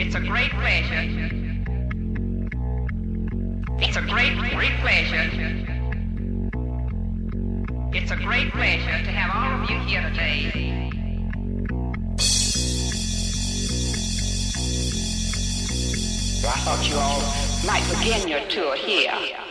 It's a great pleasure. It's a great, great pleasure. It's a great pleasure to have all of you here today. I thought you all might begin your tour here.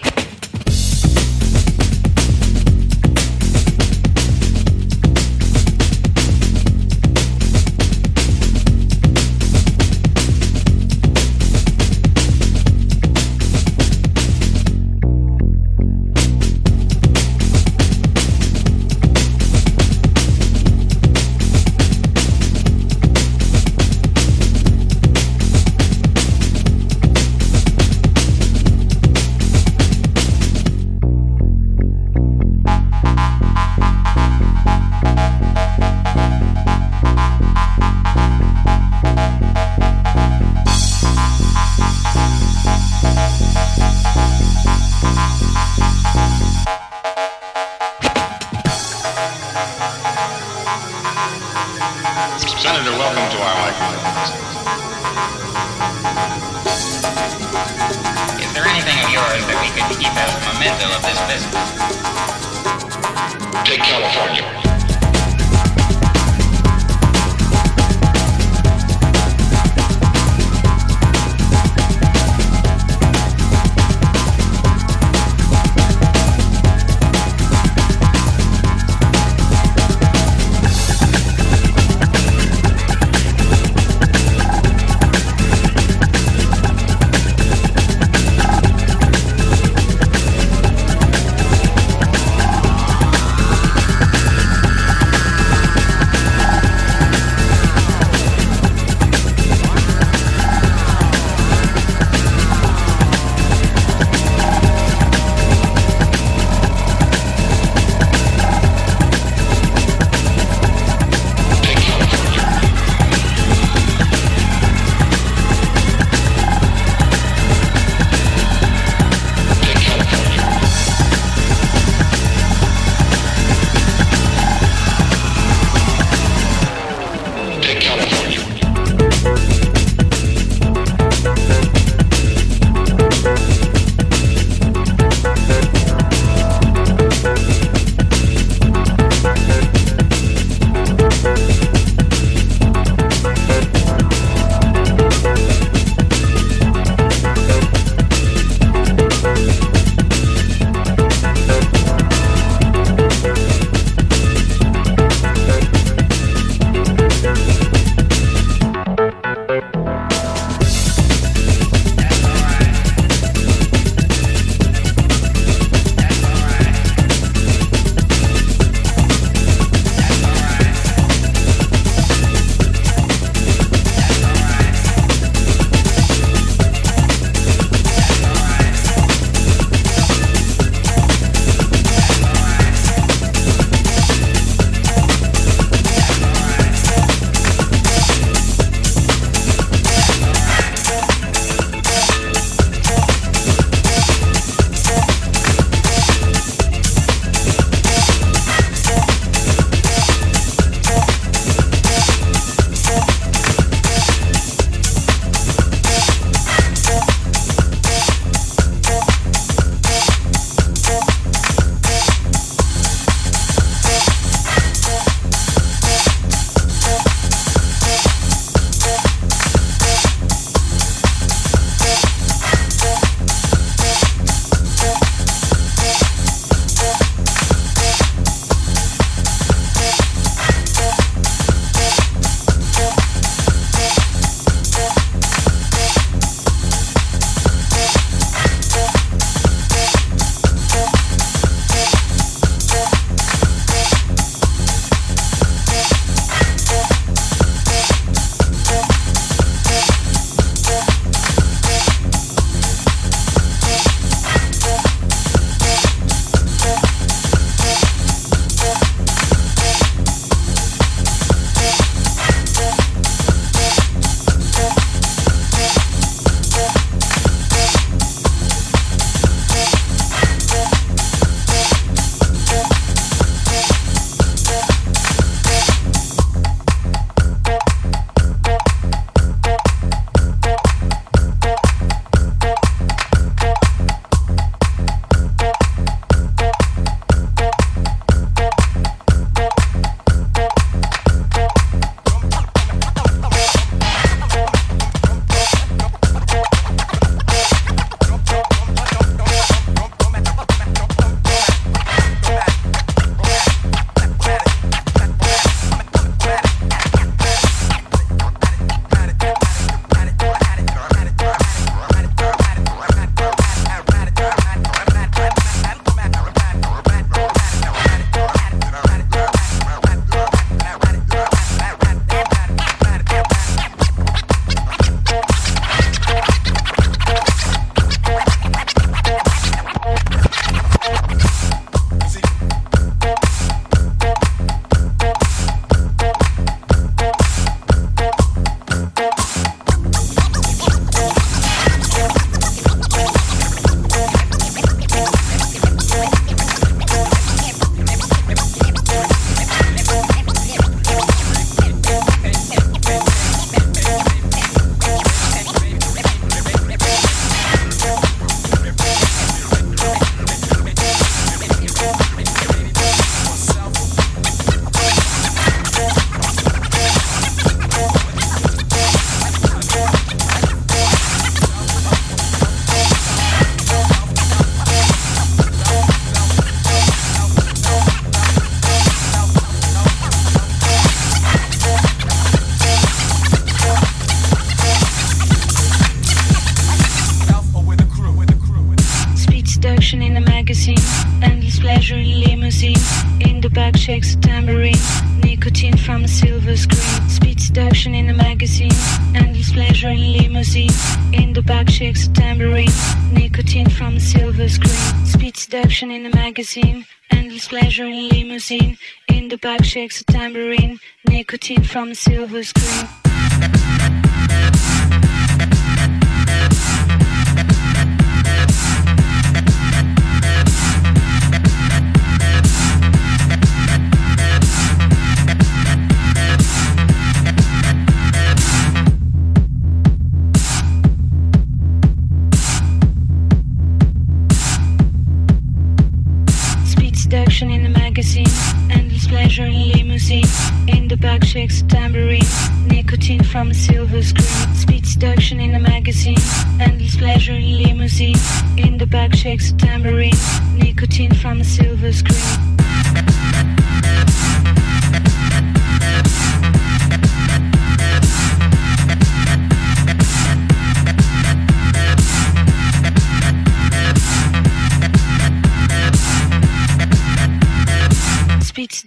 Nicotine from silver screen. Speed seduction in the magazine, pleasure in limousine. In the back shakes tambourine, nicotine from silver screen. Speed seduction in a magazine, endless pleasure in limousine. In the back shakes tambourine, nicotine from silver screen.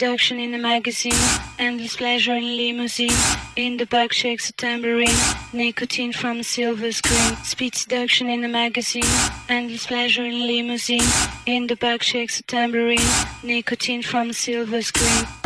Seduction in a magazine, endless pleasure in limousine. In the back shakes a tambourine, nicotine from a silver screen. Speed seduction in a magazine, endless pleasure in limousine. In the back shakes a tambourine, nicotine from a silver screen.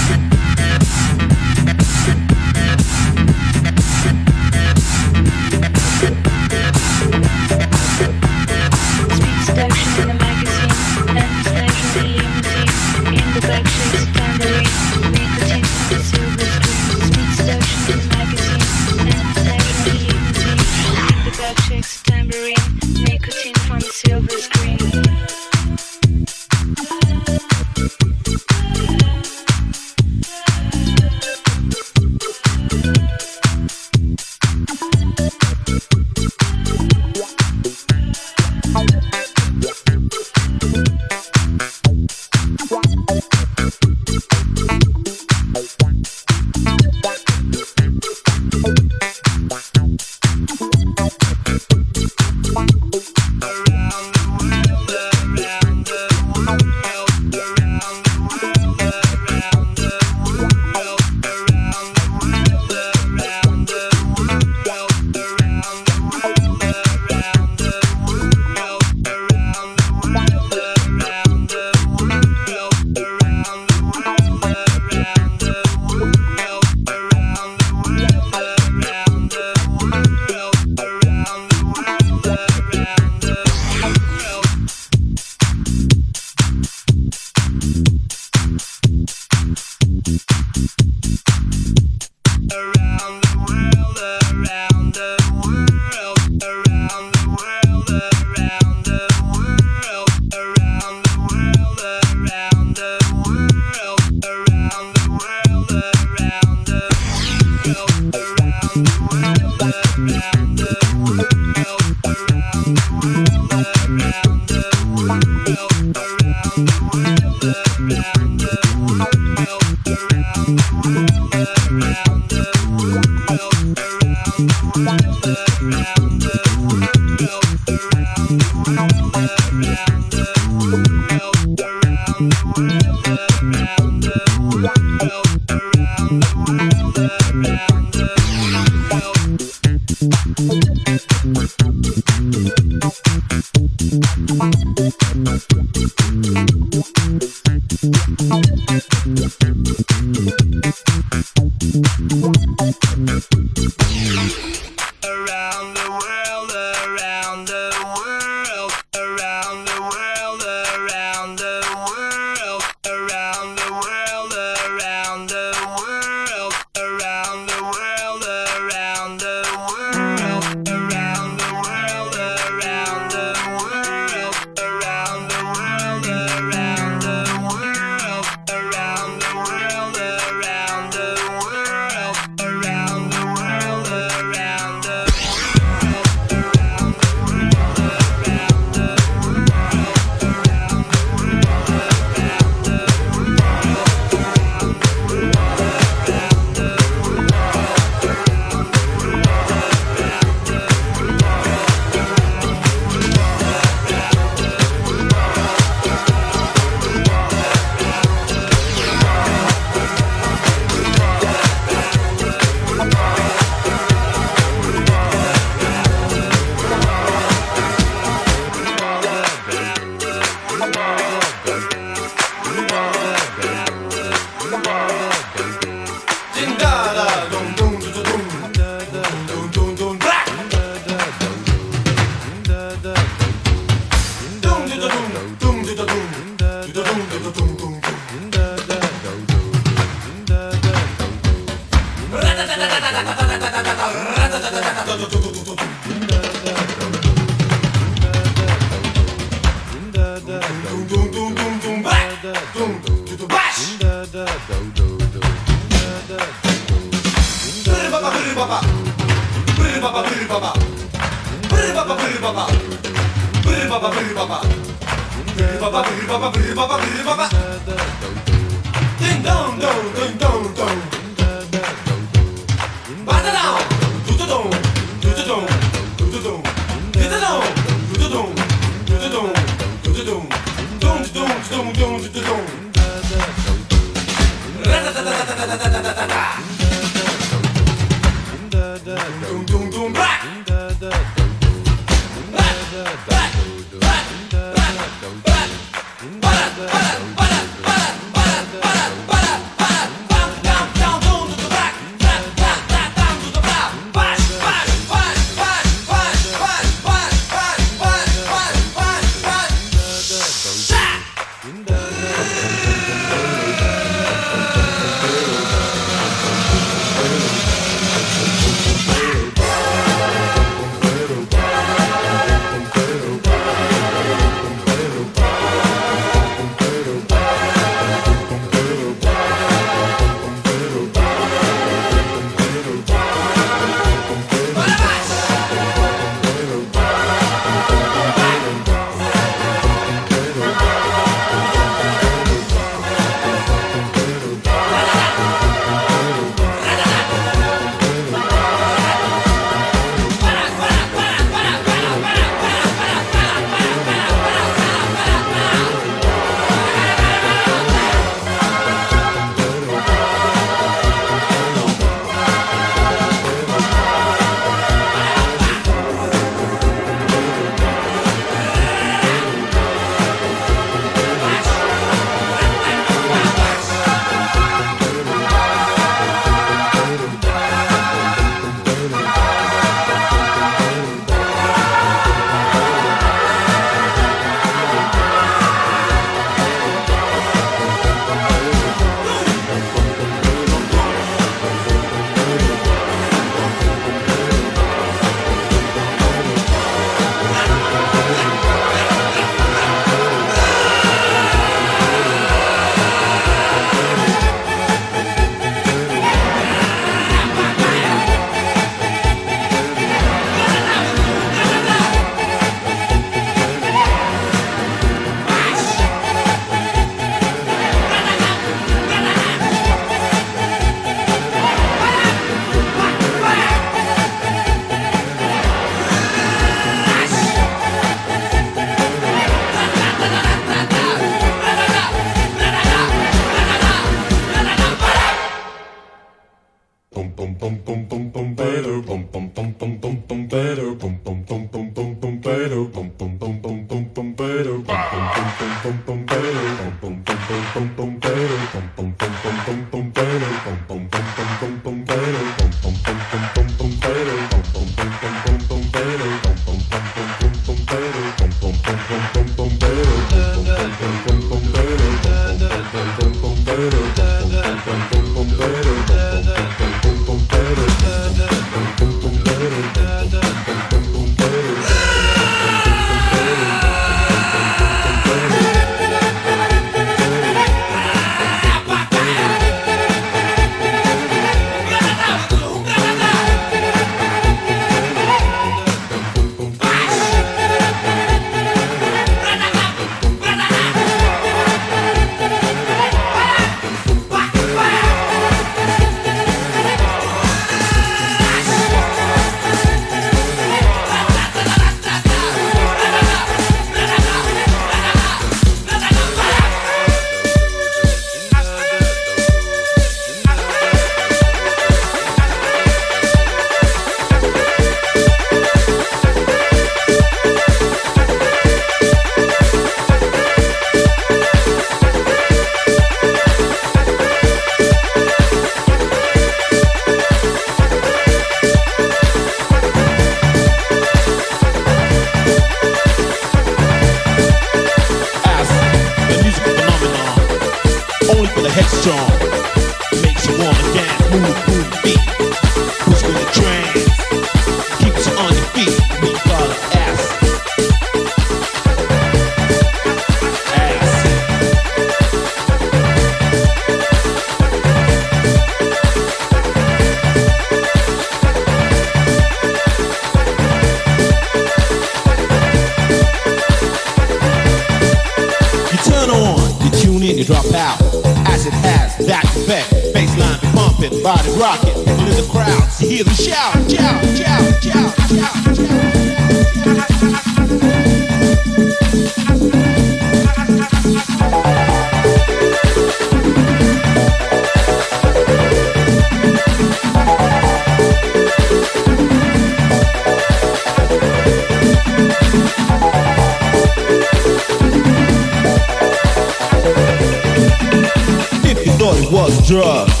was drugs.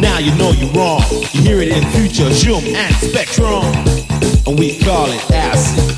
Now you know you're wrong. You hear it in future, zoom and spectrum. And we call it acid.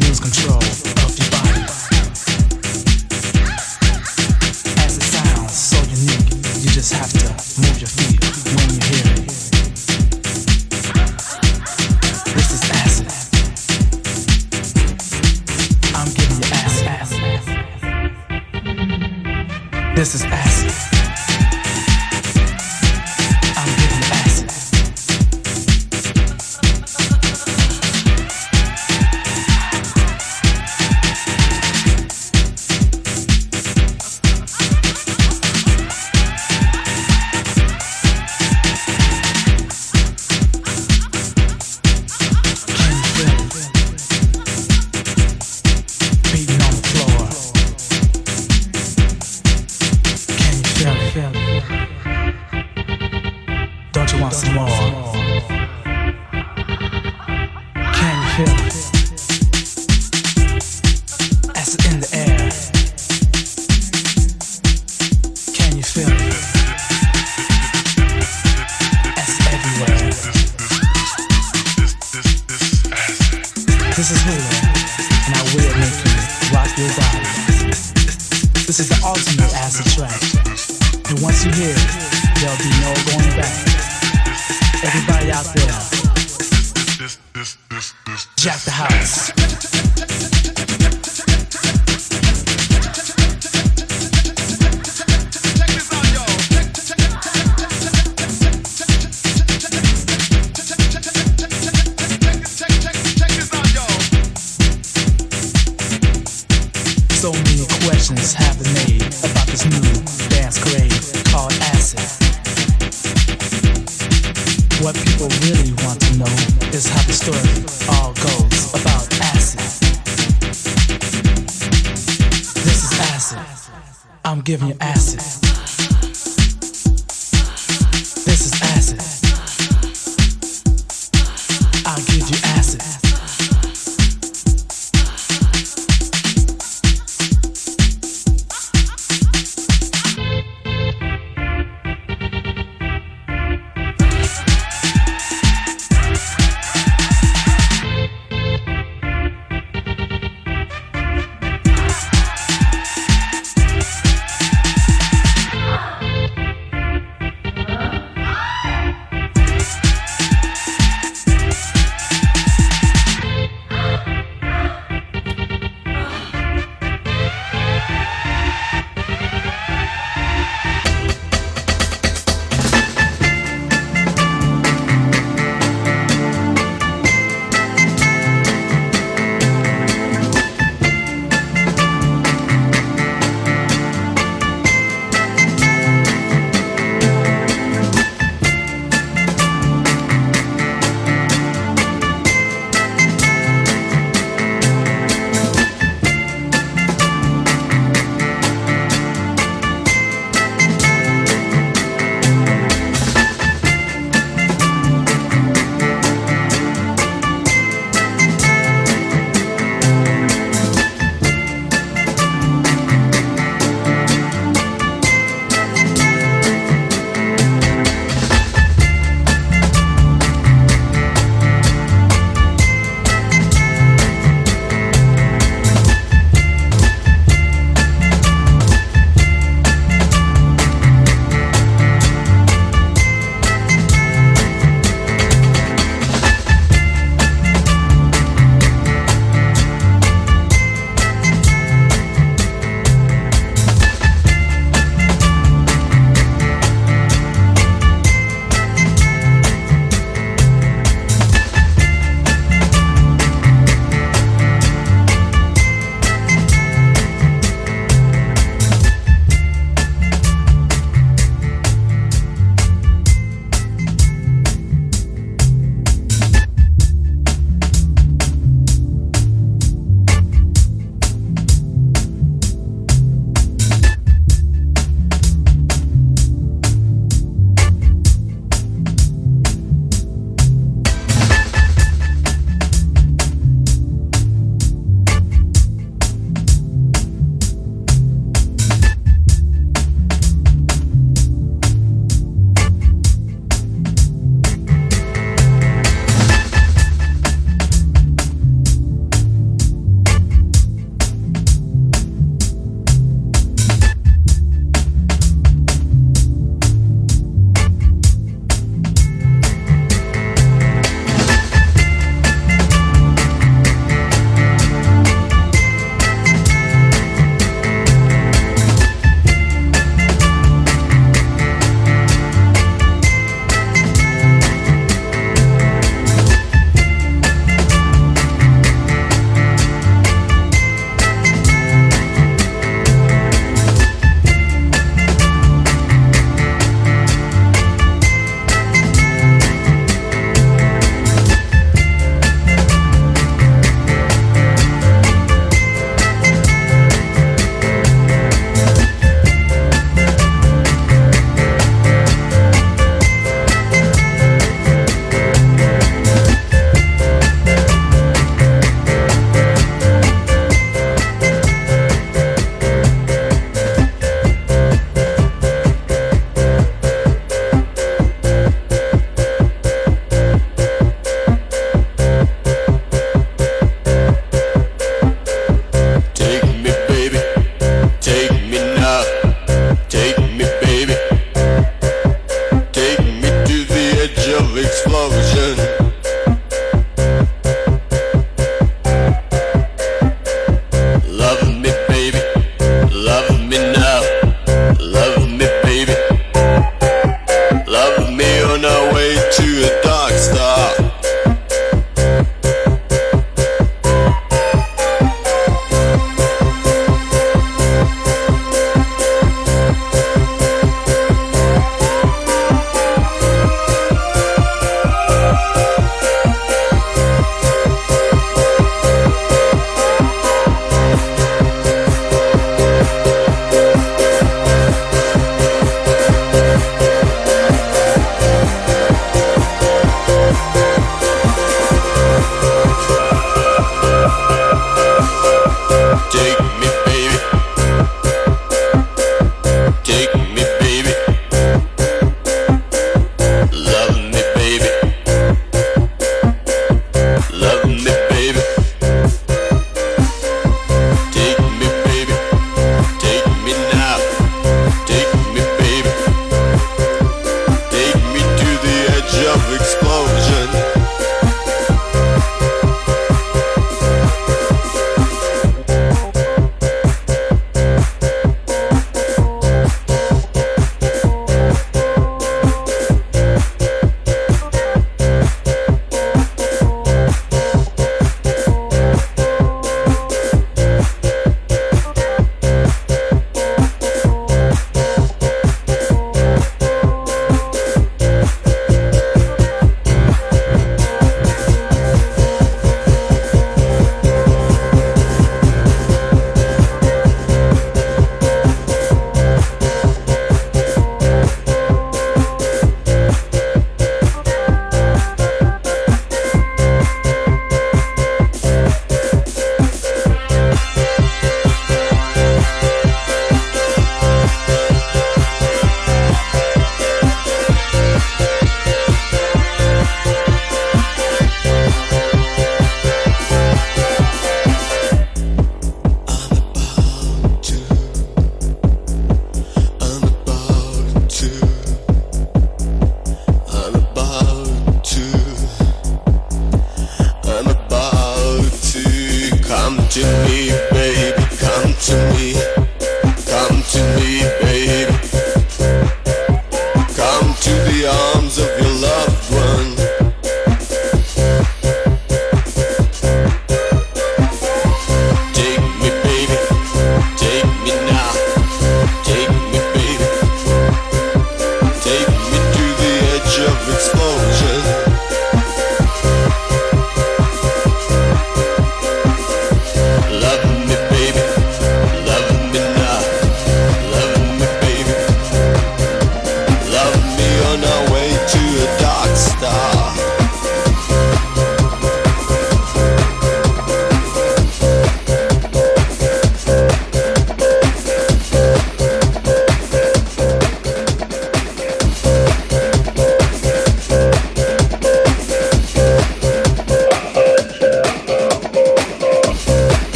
lose control. have been made about this new dance called acid. What people really want to know is how the story all goes about acid. This is acid. I'm giving you acid.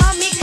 mami.